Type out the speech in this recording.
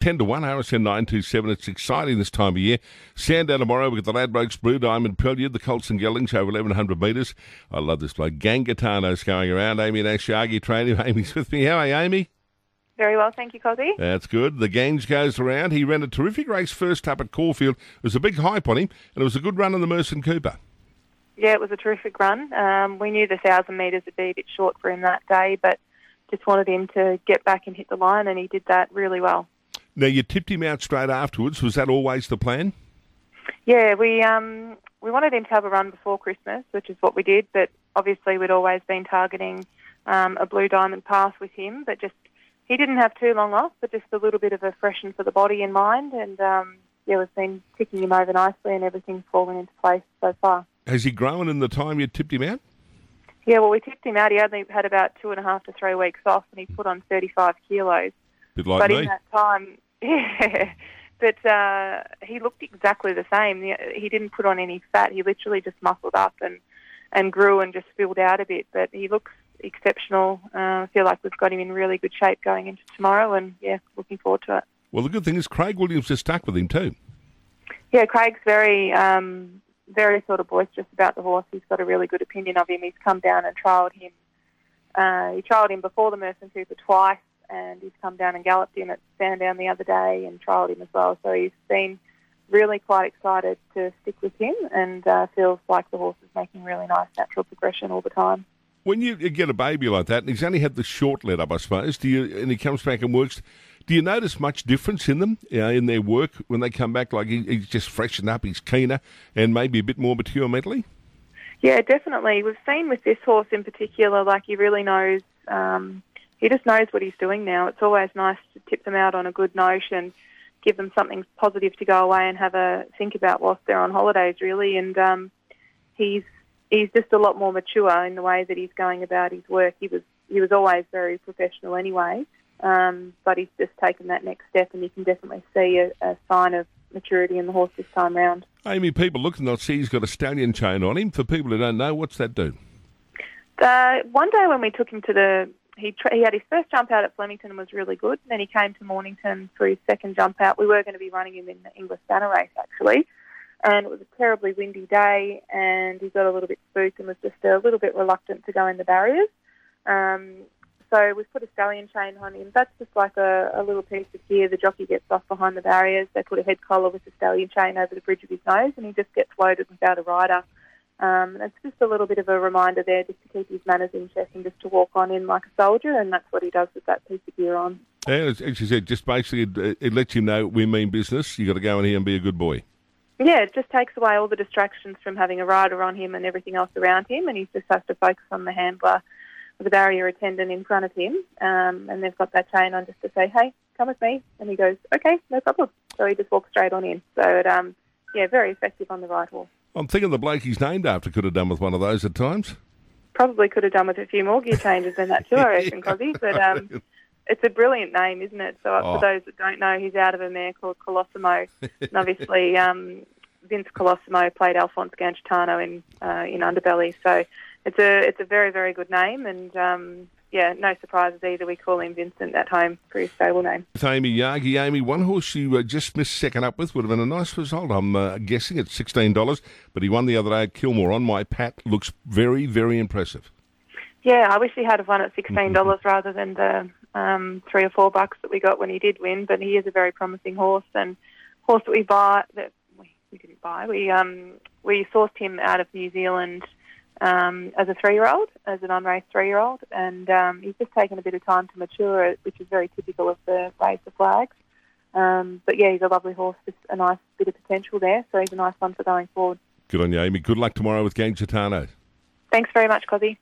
10 to 1, RSN 927. It's exciting this time of year. Sandown tomorrow. We've got the Ladbrokes Blue Diamond Prelude, the Colts and Geldings over 1100 metres. I love this bloke. Gangitano's going around. Amy Nashagi training. Amy's with me. How are you, Amy? Very well, thank you, Cosy. That's good. The Gange goes around. He ran a terrific race first up at Caulfield. It was a big hype on him, and it was a good run on the Merson Cooper. Yeah, it was a terrific run. Um, we knew the 1,000 metres would be a bit short for him that day, but just wanted him to get back and hit the line, and he did that really well. Now you tipped him out straight afterwards. Was that always the plan? Yeah, we um, we wanted him to have a run before Christmas, which is what we did. But obviously, we'd always been targeting um, a blue diamond pass with him. But just he didn't have too long off, but just a little bit of a freshen for the body in mind. And um, yeah, we've been ticking him over nicely, and everything's fallen into place so far. Has he grown in the time you tipped him out? Yeah, well, we tipped him out. He only had about two and a half to three weeks off, and he put on 35 kilos. Bit like but me. in that time, yeah, but uh, he looked exactly the same. He didn't put on any fat. He literally just muscled up and and grew and just filled out a bit. But he looks exceptional. Uh, I feel like we've got him in really good shape going into tomorrow, and yeah, looking forward to it. Well, the good thing is Craig Williams is stuck with him too. Yeah, Craig's very um, very sort of boisterous about the horse. He's got a really good opinion of him. He's come down and trialled him. Uh, he trialled him before the Merson Cooper twice and he's come down and galloped him at Sandown the other day and trialled him as well. So he's been really quite excited to stick with him and uh, feels like the horse is making really nice natural progression all the time. When you get a baby like that, and he's only had the short let up, I suppose, do you, and he comes back and works, do you notice much difference in them, you know, in their work when they come back? Like he, he's just freshened up, he's keener, and maybe a bit more mature mentally? Yeah, definitely. We've seen with this horse in particular, like he really knows um, he just knows what he's doing now. It's always nice to tip them out on a good note and give them something positive to go away and have a think about whilst they're on holidays, really. And um, he's he's just a lot more mature in the way that he's going about his work. He was he was always very professional anyway, um, but he's just taken that next step, and you can definitely see a, a sign of maturity in the horse this time round. Amy, people look and they'll see he's got a stallion chain on him. For people who don't know, what's that do? Uh, one day when we took him to the he tra- he had his first jump out at Flemington and was really good. And Then he came to Mornington for his second jump out. We were going to be running him in the English Banner race actually, and it was a terribly windy day, and he got a little bit spooked and was just a little bit reluctant to go in the barriers. Um, so we've put a stallion chain on him. That's just like a, a little piece of gear. The jockey gets off behind the barriers. They put a head collar with the stallion chain over the bridge of his nose, and he just gets loaded without a rider. Um, it's just a little bit of a reminder there just to keep his manners in check and just to walk on in like a soldier, and that's what he does with that piece of gear on. Yeah, as you said, just basically it, it lets you know we mean business. You've got to go in here and be a good boy. Yeah, it just takes away all the distractions from having a rider on him and everything else around him, and he just has to focus on the handler with a barrier attendant in front of him, um, and they've got that chain on just to say, hey, come with me, and he goes, okay, no problem. So he just walks straight on in. So, it, um, yeah, very effective on the right horse. I'm thinking the bloke he's named after could have done with one of those at times. Probably could have done with a few more gear changes than that too, I reckon, Cosy. But um, it's a brilliant name, isn't it? So oh. for those that don't know, he's out of a mare called Colosimo, and obviously um, Vince Colosimo played Alphonse Gangitano in uh, in Underbelly. So it's a it's a very very good name, and um, yeah, no surprises either. We call him Vincent at home for his stable name. With Amy Yagi, Amy, one horse you uh, just missed second up with would have been a nice result. I'm uh, guessing at sixteen dollars, but he won the other day at Kilmore on my pat. Looks very very impressive. Yeah, I wish he had won at sixteen dollars rather than the um, three or four bucks that we got when he did win. But he is a very promising horse, and horse that we buy that we, we didn't buy. We um, we sourced him out of New Zealand um, as a three-year-old, as an unraced three-year-old, and um, he's just taken a bit of time to mature, which is very typical of the race of flags. Um, but yeah, he's a lovely horse, just a nice bit of potential there, so he's a nice one for going forward. Good on you, Amy. Good luck tomorrow with Gangitano. Thanks very much, Cosy.